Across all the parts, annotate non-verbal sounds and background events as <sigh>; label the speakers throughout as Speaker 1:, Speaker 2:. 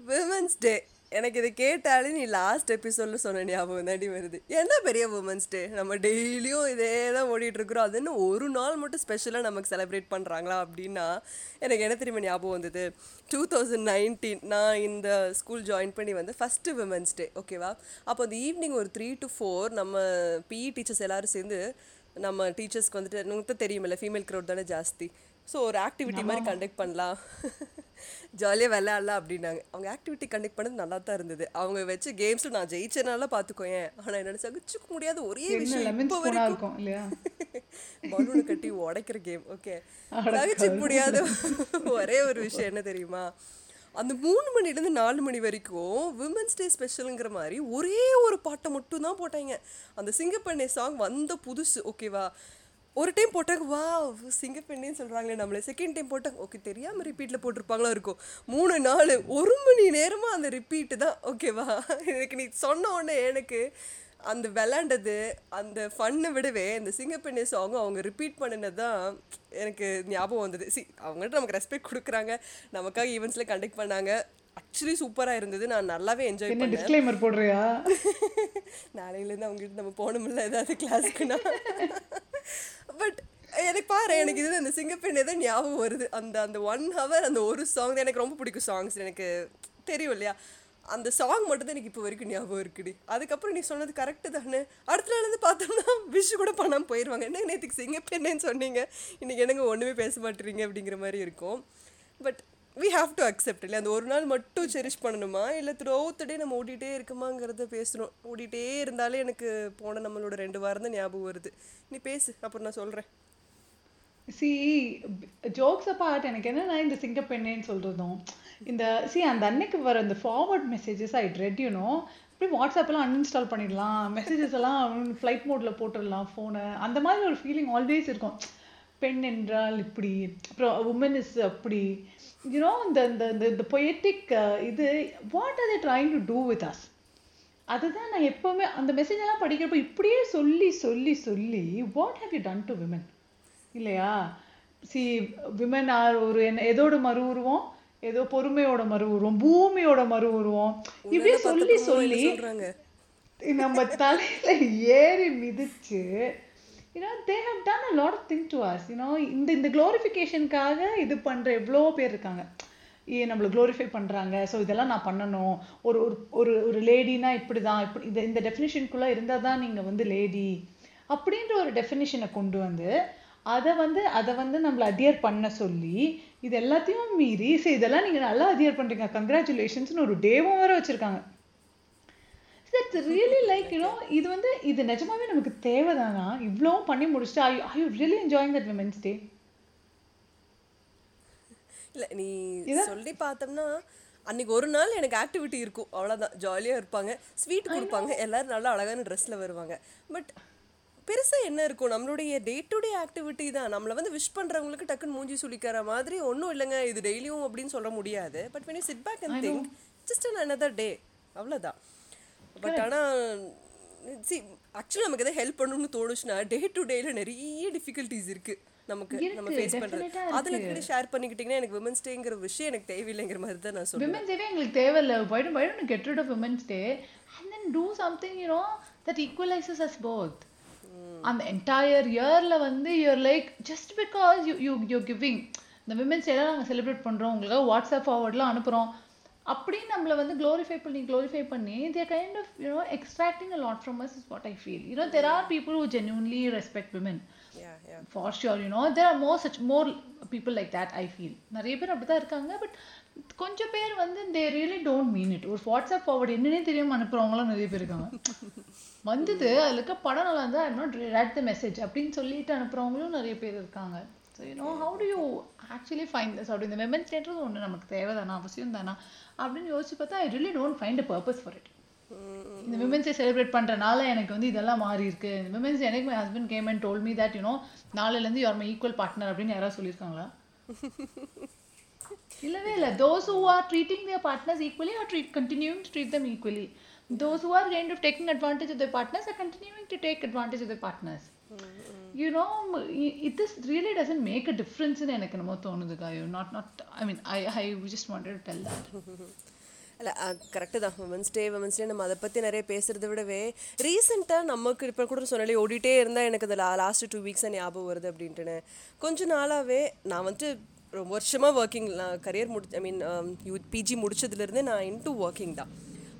Speaker 1: Women's day எனக்கு இதை கேட்டாலே நீ லாஸ்ட் எபிசோடில் சொன்ன ஞாபகம் தாண்டி வருது. என்ன பெரிய உமன்ஸ் டே நம்ம டெய்லியும் இதே தான் ஓடிட்டு இருக்கிறோம் அது இன்னும் ஒரு நாள் மட்டும் ஸ்பெஷலாக நமக்கு செலிப்ரேட் பண்ணுறாங்களா அப்படின்னா எனக்கு என்ன தெரியுமா ஞாபகம் வந்தது? டூ தௌசண்ட் நைன்டீன் நான் இந்த ஸ்கூல் ஜாயின் பண்ணி வந்து ஃபஸ்ட்டு விமன்ஸ் டே ஓகேவா அப்போ அந்த ஈவினிங் ஒரு த்ரீ டு ஃபோர் நம்ம பிஇ டீச்சர்ஸ் எல்லாரும் சேர்ந்து நம்ம டீச்சர்ஸ்க்கு வந்துட்டு உங்களுக்கு தெரியுமில்ல ஃபீமேல் க்ரௌட் தானே ஜாஸ்தி. ஸோ ஒரு ஆக்டிவிட்டி மாதிரி கண்டக்ட் பண்ணலாம். <laughs> ஜாலியாக விளையாடலாம் அப்படின்னாங்க. அவங்க ஆக்டிவிட்டி கண்டக்ட் பண்ணது நல்லா தான் இருந்தது. அவங்க வச்சு கேம்ஸில் நான் ஜெயிச்சனால பார்த்துக்கோயேன் ஆனால் என்னால் சகிச்சுக்க முடியாத ஒரே
Speaker 2: என்ன
Speaker 1: விஷயம் இப்போ வரைக்கும். <laughs> பலூனை கட்டி உடைக்கிற கேம் ஓகே சகிச்சுக்க முடியாத <laughs> ஒரே ஒரு விஷயம் என்ன தெரியுமா? அந்த மூணு மணிலேருந்து நாலு மணி வரைக்கும் விமன்ஸ் டே ஸ்பெஷலுங்கிற மாதிரி ஒரே ஒரு பாட்டை மட்டும் தான் போட்டாங்க. அந்த சிங்கப்பெண்ணை சாங் வந்த புதுசு ஓகேவா ஒரு டைம் போட்டாங்க வா சிங்கப்பெண்ணேன்னு சொல்கிறாங்களே நம்மளே. செகண்ட் டைம் போட்டாங்க ஓகே தெரியாமல் ரிப்பீட்டில் போட்டிருப்பாங்களோ இருக்கும். மூணு நாலு ஒரு மணி நேரமாக அந்த ரிப்பீட்டு தான் ஓகேவா எனக்கு நீ சொன்ன உடனே எனக்கு அந்த விளாண்டது அந்த ஃபன்னை விடவே இந்த சிங்கப்பெண்ணை சாங் அவங்க ரிப்பீட் பண்ணினது தான் எனக்கு ஞாபகம் வந்தது. சி அவங்கள்ட்ட நமக்கு ரெஸ்பெக்ட் கொடுக்குறாங்க. நமக்காக ஈவெண்ட்ஸில் கண்டக்ட் பண்ணாங்க. ஆக்சுவலி சூப்பராக இருந்தது. நான் நல்லாவே என்ஜாய் பண்ணேன்.
Speaker 2: டிஸ்க்ளைமர் போடுறியா? <laughs>
Speaker 1: நாளையிலேருந்து அவங்ககிட்ட நம்ம போகணும்ல ஏதாவது கிளாஸ்க்குனா பட் eh, எனக்கு பாரு எனக்கு இது அந்த சிங்கப்பெண்ணே தான் ஞாபகம் வருது. அந்த அந்த ஒன் ஹவர் அந்த ஒரு சாங் தான் எனக்கு ரொம்ப பிடிக்கும் சாங்ஸ் எனக்கு தெரியும் இல்லையா? அந்த சாங் மட்டும் தான் எனக்கு இப்போ வரைக்கும் ஞாபகம் இருக்குடி. அதுக்கப்புறம் நீ சொன்னது கரெக்டு தானே. அடுத்த நாள் வந்து பார்த்தோம்னா விஷ் கூட பண்ணாமல் போயிடுவாங்க என்ன நேற்றுக்கு சிங்கப்பெண்ணேன்னு சொன்னீங்க? இன்னைக்கு என்னங்க ஒன்றுமே பேச மாட்டேறீங்க அப்படிங்கிற மாதிரி இருக்கும். But we have to accept இல்லை? அந்த ஒரு நாள் மட்டும் செரிஷ் பண்ணணுமா? இல்லை த்ரூ டே நம்ம ஓடிட்டே இருக்குமாங்கிறத பேசுகிறோம் ஓடிட்டே இருந்தாலே எனக்கு போன நம்மளோட ரெண்டு வாரம் தான் ஞாபகம் வருது. நீ பேசு அப்புறம் நான் சொல்கிறேன்
Speaker 2: சி ஜோக்ஸ் அப்பார்ட் எனக்கு என்னன்னா இந்த சிங்கப்பெண்ணேன்னு சொல்றதும் இந்த சி அந்த அன்னைக்கு வர அந்த forward messages I read you know அப்படியே வாட்ஸ்அப்லாம் அன்இன்ஸ்டால் பண்ணிடலாம். மெசேஜஸ் எல்லாம் ஃப்ளைட் மோடில் போட்டுடலாம் ஃபோனை அந்த மாதிரி ஒரு ஃபீலிங் ஆல்வேஸ் இருக்கும். பெண் என்றால் இப்படி அப்புறம் உமன் இஸ் அப்படி. யூனோ இந்த இந்த இந்த இந்த பொயட்டிக் இது what are they trying to do with us அதுதான் நான் எப்பவுமே அந்த மெசேஜ் எல்லாம் படிக்கிறப்போ இப்படியே சொல்லி சொல்லி சொல்லி what have you done to women இல்லையா? சி விமன் ஆர் ஒரு என்ன எதோட மறு உருவம் ஏதோ பொறுமையோட மறு உருவம் பூமியோட மறு உருவம் இப்படியே சொல்லி சொல்லி நம்ம தலையில ஏறி மிதிச்சு you know they have done a lot of thing to us you know இந்த இந்த க்ளோரிஃபிகேஷனுக்காக இது பண்ணுற எவ்வளோ பேர் இருக்காங்க. ஏ நம்மளை க்ளோரிஃபை பண்ணுறாங்க ஸோ இதெல்லாம் நான் பண்ணணும். ஒரு ஒரு ஒரு ஒரு லேடினா இப்படி தான் இப்படி இந்த இந்த டெஃபினிஷனுக்குள்ளே இருந்தால் தான் நீங்கள் வந்து லேடி அப்படின்ற ஒரு டெஃபினிஷனை கொண்டு வந்து அதை வந்து அதை வந்து நம்மளை அடியர் பண்ண சொல்லி இது எல்லாத்தையும் மீறி சரி இதெல்லாம் நீங்கள் நல்லா அடியர் பண்ணுறீங்க கங்க்ராச்சுலேஷன்ஸ்னு ஒரு டேவும் வேற வச்சுருக்காங்க. இட்ஸ் ரியலி லைக் யூனோ இது வந்து இது நிஜமாவே நமக்கு தேவைதானா? இவ்வளவும் பண்ணி முடிச்சுட்டு I I you really enjoying that women's day
Speaker 1: இல்லை நீ சொல்லி பார்த்தோம்னா அன்னைக்கு ஒரு நாள் எனக்கு ஆக்டிவிட்டி இருக்கும். அவ்வளோதான் ஜாலியாக இருப்பாங்க. ஸ்வீட் கொடுப்பாங்க. எல்லாரும் நல்லா அழகான ட்ரெஸ்ஸில் வருவாங்க. பட் பெருசாக என்ன இருக்கும்? நம்மளுடைய டே டு டே ஆக்டிவிட்டி தான். நம்மளை வந்து விஷ் பண்ணுறவங்களுக்கு டக்குன்னு மூஞ்சி சுளிக்கிற மாதிரி ஒன்றும் இல்லைங்க. இது டெய்லியும் அப்படின்னு சொல்ல முடியாது. But when you sit back and think just an another day அவ்வளோதான் பட் ஆனால் சி ஆக்சுவலி நமக்கு எதாவது ஹெல்ப் பண்ணணும்னு தோணுச்சுன்னா டே டு டேல நிறைய டிஃபிகல்ட்டிஸ் இருக்கு நமக்கு நம்ம ஃபேஸ் பண்றது. அதுல கூட ஷேர் பண்ணிக்கிட்டீங்கன்னா எனக்கு விமன்ஸ் டேங்கிற விஷயம் எனக்கு தேவையில்லைங்கிற மாதிரி தான் நான் சொல்லுவேன்.
Speaker 2: விமென்ஸ் டேவே எங்களுக்கு தேவையில்லை. Don't you get rid of women's day and then do something you know that equalizes us both. அந்த என்டையர் இயர்ல வந்து you're like just because you you you giving இந்த விமென்ஸ் டேலாம் நாங்கள் செலிப்ரேட் பண்றோம் உங்களுக்காக வாட்ஸ்அப் ஃபார்வர்ட்லாம் அனுப்புறோம் அப்படி நம்மள வந்து க்ளோரிஃபை பண்ணி க்ளோரிஃபை பண்ணி there kind of you know extracting a lot from us is what I feel you know there are people who genuinely
Speaker 1: respect women yeah yeah
Speaker 2: for sure you know there are more such more people like that i feel. நிறைய பேர் அப்படிதான் இருக்காங்க but கொஞ்சம் பேர் வந்து they really don't mean it. ஒரு WhatsApp forward என்னன்னே தெரியாம அனுப்புறவங்களும் நிறைய பேர் இருக்காங்க. வந்தது அதுல இருக்க படம் நல்லா இருந்தா I'm not read the message அப்படின்னு சொல்லிட்டு அனுப்புறவங்களும் நிறைய பேர் இருக்காங்க. So you know how do you actually find this அப்படி இந்த விமென்ஸ் டேன்றது ஒன்று நமக்கு தேவைதானா? அவசியம் தானா அப்படின்னு யோசிச்சு பார்த்தா I really don't find a purpose for it இந்த விமென்ஸை செலிப்ரேட் பண்றனால எனக்கு வந்து இதெல்லாம் மாறி இருக்கு. இந்த விமென்ஸ் எனக்கு my husband came and told me that you know நாளையிலேருந்து யூஆர் மை ஈக்குவல் பார்ட்னர் அப்படின்னு யாராவது சொல்லியிருக்காங்களா? <laughs> இல்லவே இல்லை. Those who are treating their partners equally are treat continuing to treat them equally those who are kind of taking advantage of the partners are continuing to take advantage of the partners you know it is really doesn't make a டிஃப்ரென்ஸ்னு எனக்கு என்னமோ தோணுதுக்கா you not not I mean I I just wanted tell that
Speaker 1: இல்லை correct தான். Women's day women's day நம்ம அதை பற்றி நிறைய பேசுகிறத விடவே ரீசெண்டாக நமக்கு இப்போ கூட சொன்னாலே ஓடிட்டே இருந்தால் எனக்கு அது லாஸ்ட் டூ வீக்ஸாக ஞாபகம் வருது அப்படின்ட்டுன்னு. கொஞ்ச நாளாகவே நான் வந்துட்டு ரொம்ப வருஷமாக ஒர்க்கிங் கரியர் முடி ஐ மீன் யூ பிஜி முடிச்சதுலேருந்தே நான் இன்ட்டு ஒர்க்கிங் தான்.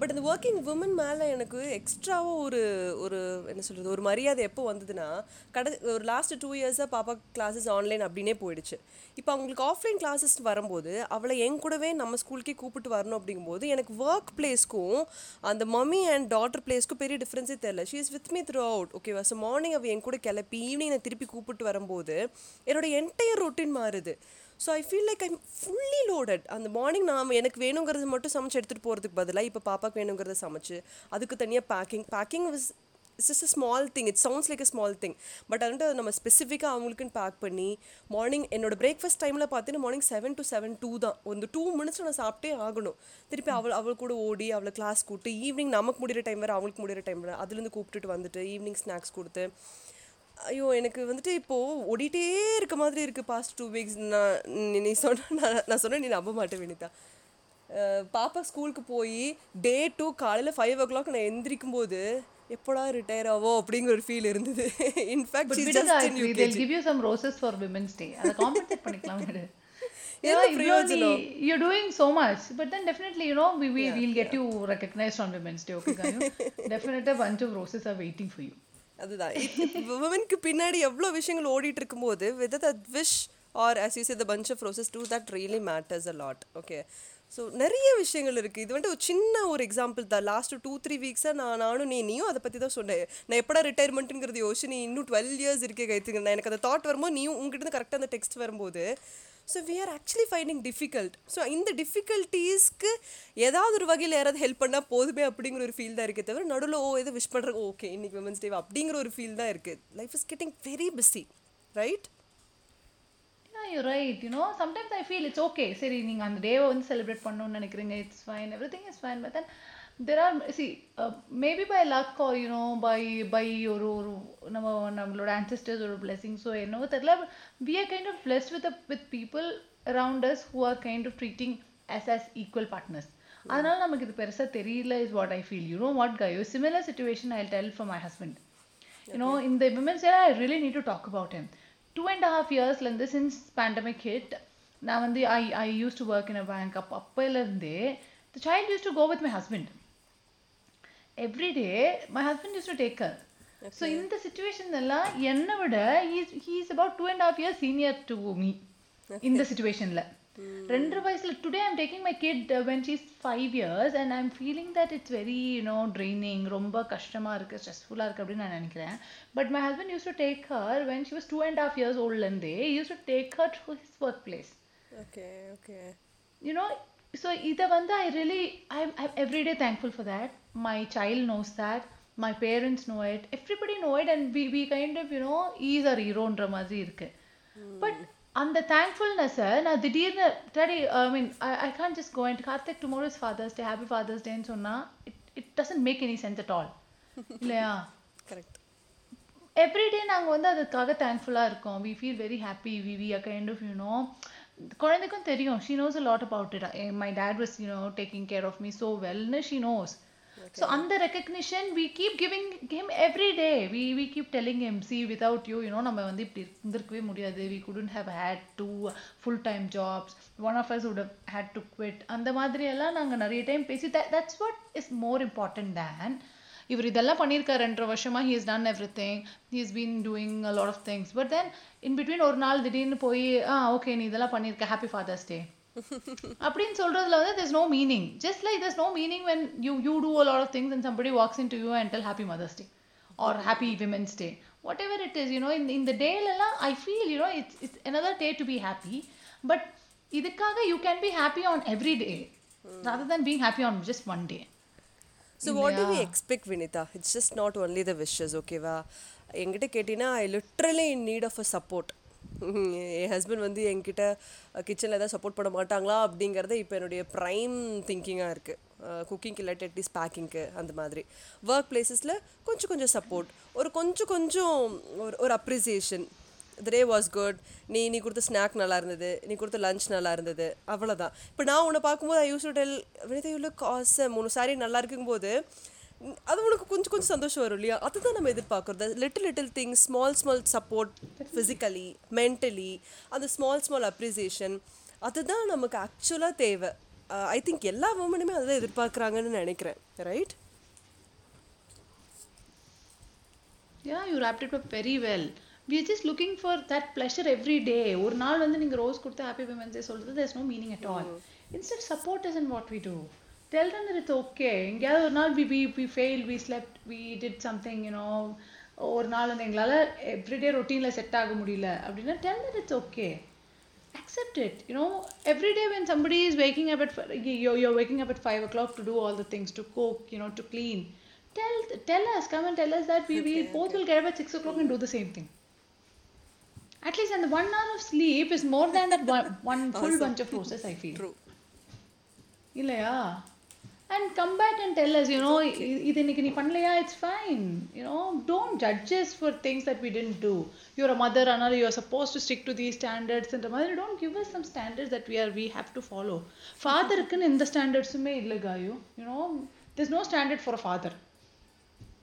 Speaker 1: பட் இந்த ஒர்க்கிங் உமன் மேலே எனக்கு எக்ஸ்ட்ராவாக ஒரு ஒரு என்ன சொல்கிறது ஒரு மரியாதை எப்போ வந்ததுன்னா கடை ஒரு லாஸ்ட் டூ இயர்ஸாக பாப்பா கிளாஸஸ் ஆன்லைன் அப்படின்னே போயிடுச்சு. இப்போ அவங்களுக்கு ஆஃப்லைன் கிளாஸஸ் வரும்போது அவளை என் கூடவே நம்ம ஸ்கூலுக்கே கூப்பிட்டு வரணும் அப்படிங்கும்போது எனக்கு ஒர்க் பிளேஸ்க்கும் அந்த மம்மி அண்ட் டாட்டர் பிளேஸ்க்கும் பெரிய டிஃப்ரென்ஸே தெரில she is with me throughout ஓகேவா ஸோ மார்னிங் அவள் என் கூட கிளப்பி ஈவினிங் நான் திருப்பி கூப்பிட்டு வரும்போது என்னோட என்டையர் ரொட்டீன் மாறுது. So I feel like I'm fully loaded அந்த மார்னிங் நான் எனக்கு வேணுங்கிறது மட்டும் சமைச்சு எடுத்துகிட்டு போகிறதுக்கு பதிலாக இப்போ பாப்பாக்கு வேணுங்கிறத சமைச்சு அதுக்கு தனியாக packing packing wish it's is a small thing it sounds like a small thing but வந்துட்டு நம்ம ஸ்பெசிஃபிக்காக அவங்களுக்குன்னு பேக் பண்ணி மார்னிங் என்னோட பிரேக்ஃபாஸ்ட் டைமில் பார்த்தீங்கன்னா morning seven to seven two தான். ஒரு டூ மினிட்ஸில் நான் சாப்பிட்டே ஆகணும். திருப்பி அவள் அவள் கூட ஓடி அவளை கிளாஸ் கூப்பிட்டு ஈவினிங் நமக்கு முடிகிற டைம் வேறு அவளுக்கு முடிகிற டைம் வேறு அதுலேருந்து கூப்பிட்டுட்டு வந்துட்டு ஈவினிங் ஸ்நாக்ஸ் கொடுத்து ஐயோ எனக்கு வந்துட்டு இப்போது ஓடிட்டே இருக்க மாதிரி இருக்குது பாஸ்ட் டூ வீக்ஸ் நான் நீ- சொன்ன நான் நான் சொன்ன நீ நம்ப மாட்டேன் வினிதா பாப்பா ஸ்கூலுக்கு போய் டே டூ காலையில் ஃபைவ் ஓ கிளாக் நான் எந்திரிக்கும் போது எப்படா ரிட்டையர் ஆவோ அப்படிங்கிற ஒரு ஃபீல் இருந்தது in fact
Speaker 2: she
Speaker 1: just in
Speaker 2: actually, they'll give you some roses for Women's Day. அதை compensate பண்ணிக்கலாம் விடு.
Speaker 1: என்ன
Speaker 2: Yeah,
Speaker 1: பிரயோஜனம்?
Speaker 2: you're doing so much, but then definitely, you know, we, we, we'll get you recognized on Women's Day, okay, Ganyu? Definitely a bunch of roses are waiting for you.
Speaker 1: அதுதான். உமனுக்கு பின்னாடி எவ்வளோ விஷயங்கள் ஓடிட்டு இருக்கும்போது with that wish or us use say the bunch process to that really matters a lot okay so நிறைய விஷயங்கள் இருக்குது இது வந்துட்டு ஒரு சின்ன ஒரு எக்ஸாம்பிள் தான். லாஸ்ட் டூ த்ரீ வீக்ஸாக நான் நானும் நீ நீயும் அதை பற்றி தான் சொன்னேன். நான் எப்படா ரிட்டையர்மெண்ட்டுங்கிறது யோசிச்சு நீ இன்னும் டுவெல் இயர்ஸ் இருக்கே கைத்துங்க நான் எனக்கு அந்த தாட் வரும்போது நீயும் உங்ககிட்ட இருந்து கரெக்டாக அந்த டெக்ஸ்ட் வரும்போது so we are actually finding difficult so இந்த டிஃபிகல்ட்டிஸ்க்கு ஏதாவது ஒரு வகையில் யாராவது ஹெல்ப் பண்ணால் போதுமே அப்படிங்கிற ஒரு ஃபீல் தான் இருக்கே தவிர நடுவில் ஓ எது விஷ் பண்ணுறது ஓகே இன்னைக்கு விமன்ஸ் டே அப்படிங்கிற ஒரு ஃபீல் தான் இருக்குது life is getting very busy right
Speaker 2: Yeah, right right. You know, sometimes I feel சரி நீங்கள் அந்த டேவை வந்து செலிப்ரேட் பண்ணணும்னு நினைக்கிறீங்க it's fine everything is fine but then there are see maybe by luck or you know by by ஒரு ஒரு நம்ம நம்மளோட ancestors ஒரு blessing ஸோ என்னவோ தெரியல we are kind of blessed with a, with people around us who are kind of treating us as equal partners அதனால நமக்கு இது பெருசா தெரியல is what I feel you know what guy similar situation I tell for my husband you know in the women's era i really need to talk about him two and a half years ல இருந்து since pandemic hit நான் வந்து i i used to work in a bank அப்ப அப்பையில இருந்தே the child used to go with my day my husband used to take her. So இந்த situation எல்லாம் என்னை விட is about two and a half years senior to me. இந்த situationல ரெண்டு வயசுல today I'm taking my kid when she's five years and I'm feeling that it's very you know training ரொம்ப கஷ்டமா இருக்கு ஸ்ட்ரெஸ்ஃபுல்லா இருக்கு அப்படின்னு நான் நினைக்கிறேன் but my husband use to take her when she was two and half years ஓல்ட்லேருந்தே use to take her to his work place
Speaker 1: okay okay
Speaker 2: you so இதை வந்து i really i'm, I'm every day thankful for that. My child knows that. My parents know it. Everybody know it and we, we kind of you know is our ஹீரோன்ற மாதிரி இருக்கு. But அந்த தேங்க்ஃபுல்னஸ் நான் திடீர்னு daddy I mean I can just go and Karthik tomorrow is father's day happy father's டேன்னு சொன்னா it it doesn't make any sense at all இல்லையா?
Speaker 1: Correct
Speaker 2: everyday நாங்கள் வந்து அதுக்காக தேங்க்ஃபுல்லாக இருக்கோம். We feel very happy we we a kind of you know குழந்தைக்கும் தெரியும். She knows a lot about it my dad was you know taking care of me so வெல்னு she knows so அந்த recognition we keep giving him every day we we keep telling him see without you you know நம்ம வந்து இப்படி இருந்திருக்கவே முடியாது. We couldn't have had two full time jobs one of us would had to quit அந்த மாதிரி எல்லாம் நாங்கள் நிறைய டைம் பேசி that's what is more important than இவர் இதெல்லாம் பண்ணியிருக்காரு ரெண்டரை வருஷமா he is done everything he is been doing a lot of things but then in between ஒரு நாள் திடீர்னு போய் ஆ ஓகே நீ இதெல்லாம் பண்ணியிருக்க ஹாப்பி ஃபாதர்ஸ் டே அப்படின்னு சொல்றதுல வந்து meaning just like there's no meaning when you you do a lot of things and somebody walks into you and tell happy mother's day or happy women's day whatever it is you know in, in the day எல்லாம் i feel you know it's it's another day to be happy but இதுக்காக you can be happy on every day rather than being happy on just one day
Speaker 1: so what do we expect Vinitha it's just not only the wishes ஓகேவா என்கிட்ட கேட்டிங்கன்னா I literally in need of a support N husband வந்து என்கிட்ட கிச்சனில் ஏதாவது support பண்ண மாட்டாங்களா அப்படிங்கிறத இப்போ என்னுடைய ப்ரைம் திங்கிங்காக இருக்குது குக்கிங்க்கு இல்லாட்டி அட்லீஸ்ட் பேக்கிங்க்கு அந்த மாதிரி. ஒர்க் பிளேசஸில் கொஞ்சம் கொஞ்சம் சப்போர்ட் ஒரு கொஞ்சம் கொஞ்சம் ஒரு ஒரு appreciation the day was good நீ நீ கொடுத்த ஸ்நாக் நல்லா இருந்தது நீ கொடுத்த லஞ்ச் நல்லா இருந்தது அவ்வளோதான் இப்போ நான் உன்னை பார்க்கும்போது I use to tell Vinitha you look awesome உன் சாரி நல்லா இருக்கும்போது அது உனக்கு கொஞ்சம் கொஞ்சம் சந்தோஷம் வரும் இல்லையா? அதுதான் நம்ம எதிர்பார்க்குறது little little things small small support physically mentally அந்த ஸ்மால் ஸ்மால் அப்ரிசியேஷன் அதுதான் நமக்கு ஆக்சுவலாக தேவை. Uh, ஐ திங்க் எல்லா உமனுமே அதுதான் எதிர்பார்க்குறாங்கன்னு நினைக்கிறேன். Right
Speaker 2: Yeah, you wrapped it up very well. We are just looking for that pleasure every day. ஒரு நாள் வந்து நீங்க ரோஸ் கொடுத்து ஹாப்பி விமன்ஸ் டே சொல்றது there's no meaning at all. Instead support us in what we do. Tell them that it's okay. எங்கேயாவது ஒரு நாள் we we we failed, we slept, we did something, you know. ஒரு நாள் வந்து எங்களால everyday ரொட்டீன்ல set ஆக முடியல அப்படின்னா tell that it's okay. accept it you know every day when somebody is waking up at fi- you're, you're waking up at five o'clock to do all the things to cook you know to clean tell tell us come and tell us that we, we both will get up at six o'clock and do the same thing At least and the one hour of sleep is more than that one, <laughs> one full bunch of roses i feel.
Speaker 1: True
Speaker 2: இல்லையா? And come back and tell us you know இது இன்னைக்கு நீ பண்ணலையா? It's fine you know don't judge us for things that we tend to your a mother அதனால you are supposed to stick to the ஸ்டாண்டர்ட்ஸ்ன்ற மாதிரி don't give us some standards that we are we have to follow ஃபாதருக்குன்னு எந்த ஸ்டாண்டர்ட்ஸுமே இல்லை காயு you know this no standard for a father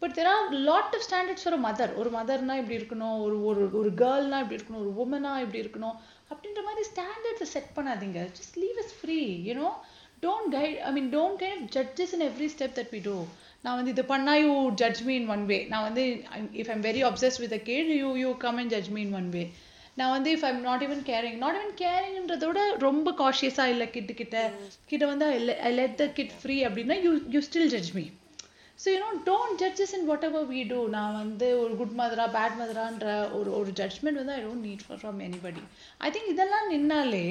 Speaker 2: but there are lot of standards for mother ஒரு மதர்னா இப்படி இருக்கணும் ஒரு ஒரு ஒரு கேர்ள்னா இப்படி இருக்கணும் ஒரு உமனா இப்படி இருக்கணும். அப்படின்ற மாதிரி ஸ்டாண்டர்ட்ஸை செட் பண்ணாதீங்க. Just leave us free you know don't guide I mean don't kind of judge us in every step that we do நான் வந்து இது பண்ணா you judge me in one way நான் வந்து if I'm very obsessed with a kid you you come and judge me in one way நான் வந்து if I'm not even caring not even கேரிங்ன்றத விட ரொம்ப காஷியஸாக இல்லை கிட்ட. கிட்ட கிட்ட வந்து I let the kid free அப்படின்னா you you still judge me so you know don't judge us in whatever we do நான் வந்து ஒரு குட் மதரா பேட் மதரான்ற ஒரு ஒரு ஜட்ஜ்மெண்ட் வந்து I don't need for from anybody I think இதெல்லாம் நின்னாலே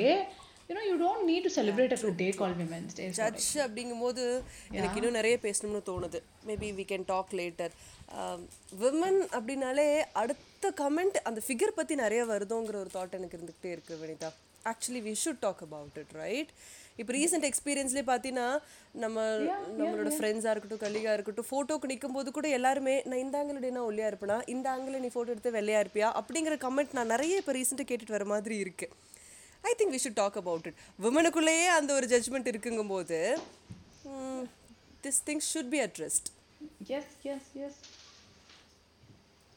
Speaker 2: you know you don't need to celebrate a day call women's
Speaker 1: day judge அப்படிங்கும்போது எனக்கு இன்னும் நிறைய பேசணும்னு தோணுது. Maybe we can talk later women அப்படின்னாலே அடுத்த கமெண்ட் அந்த ஃபிகர் பற்றி நிறைய வருதோங்கிற ஒரு தாட் எனக்கு இருந்துகிட்டே இருக்கு Vinitha. Actually we should talk about it right இப்போ ரீசெண்ட் எக்ஸ்பீரியன்ஸ்லேயே பார்த்தீங்கன்னா நம்ம நம்மளோட ஃப்ரெண்ட்ஸாக இருக்கட்டும் கல்லிகாக இருக்கட்டும் ஃபோட்டோக்கு நிற்கும் போது கூட எல்லாருமே நான் இந்த ஆங்கிள் நான் ஒல்லியாக இருப்பேனா? இந்த ஆங்கிள் நீ ஃபோட்டோ எடுத்து வெள்ளையாக இருப்பியா? அப்படிங்கிற கமெண்ட் நான் நிறைய இப்போ ரீசெண்டாக கேட்டுட்டு வர மாதிரி இருக்கு. I think we should talk about it விமனுக்குள்ளேயே அந்த ஒரு judgement இருக்குங்கும்போது this things should be addressed
Speaker 2: Yes, yes, yes.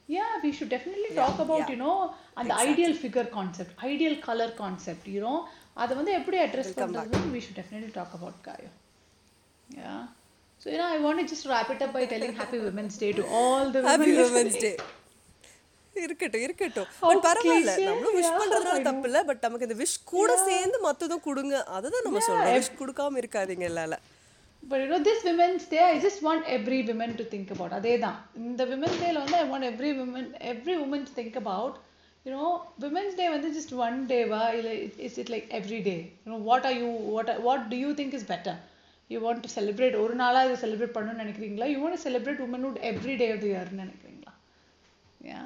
Speaker 2: Yeah, we should definitely talk about, you know, and the ideal figure concept, ideal color concept, you know. அதை வந்து எப்படி address பண்றது we should definitely talk about Gayo. Yeah. So, you know, I want to just wrap it up by telling Happy Women's Day to all the happy.
Speaker 1: Women's day இருக்கட்டும் இருக்கட்டும் but பரவாயில்ல நம்மளும் wish
Speaker 2: yeah,
Speaker 1: பண்றதுனால தப்பு இல்ல but நமக்கு இந்த wish கூட சேர்ந்து மத்ததும் கொடுங்க அதுதான் நம்ம சொல்றோம் விஷ் கொடுக்காம இருக்காதீங்க எல்லால
Speaker 2: but you know this women's day I just want every women to think about அதே தான் இந்த விமென்ஸ் டேல வந்து I want every women every women's think about you know women's day வந்து ஜஸ்ட் ஒன் டேவா இல்லை it's it like every day you know what are you what what do you think is better you want to celebrate ஒரு நாளாக இது celebrate பண்ணணும்னு நினைக்கிறீங்களா you want celebrate womanhood every day of the இயர்னு நினைக்கிறீங்களா யா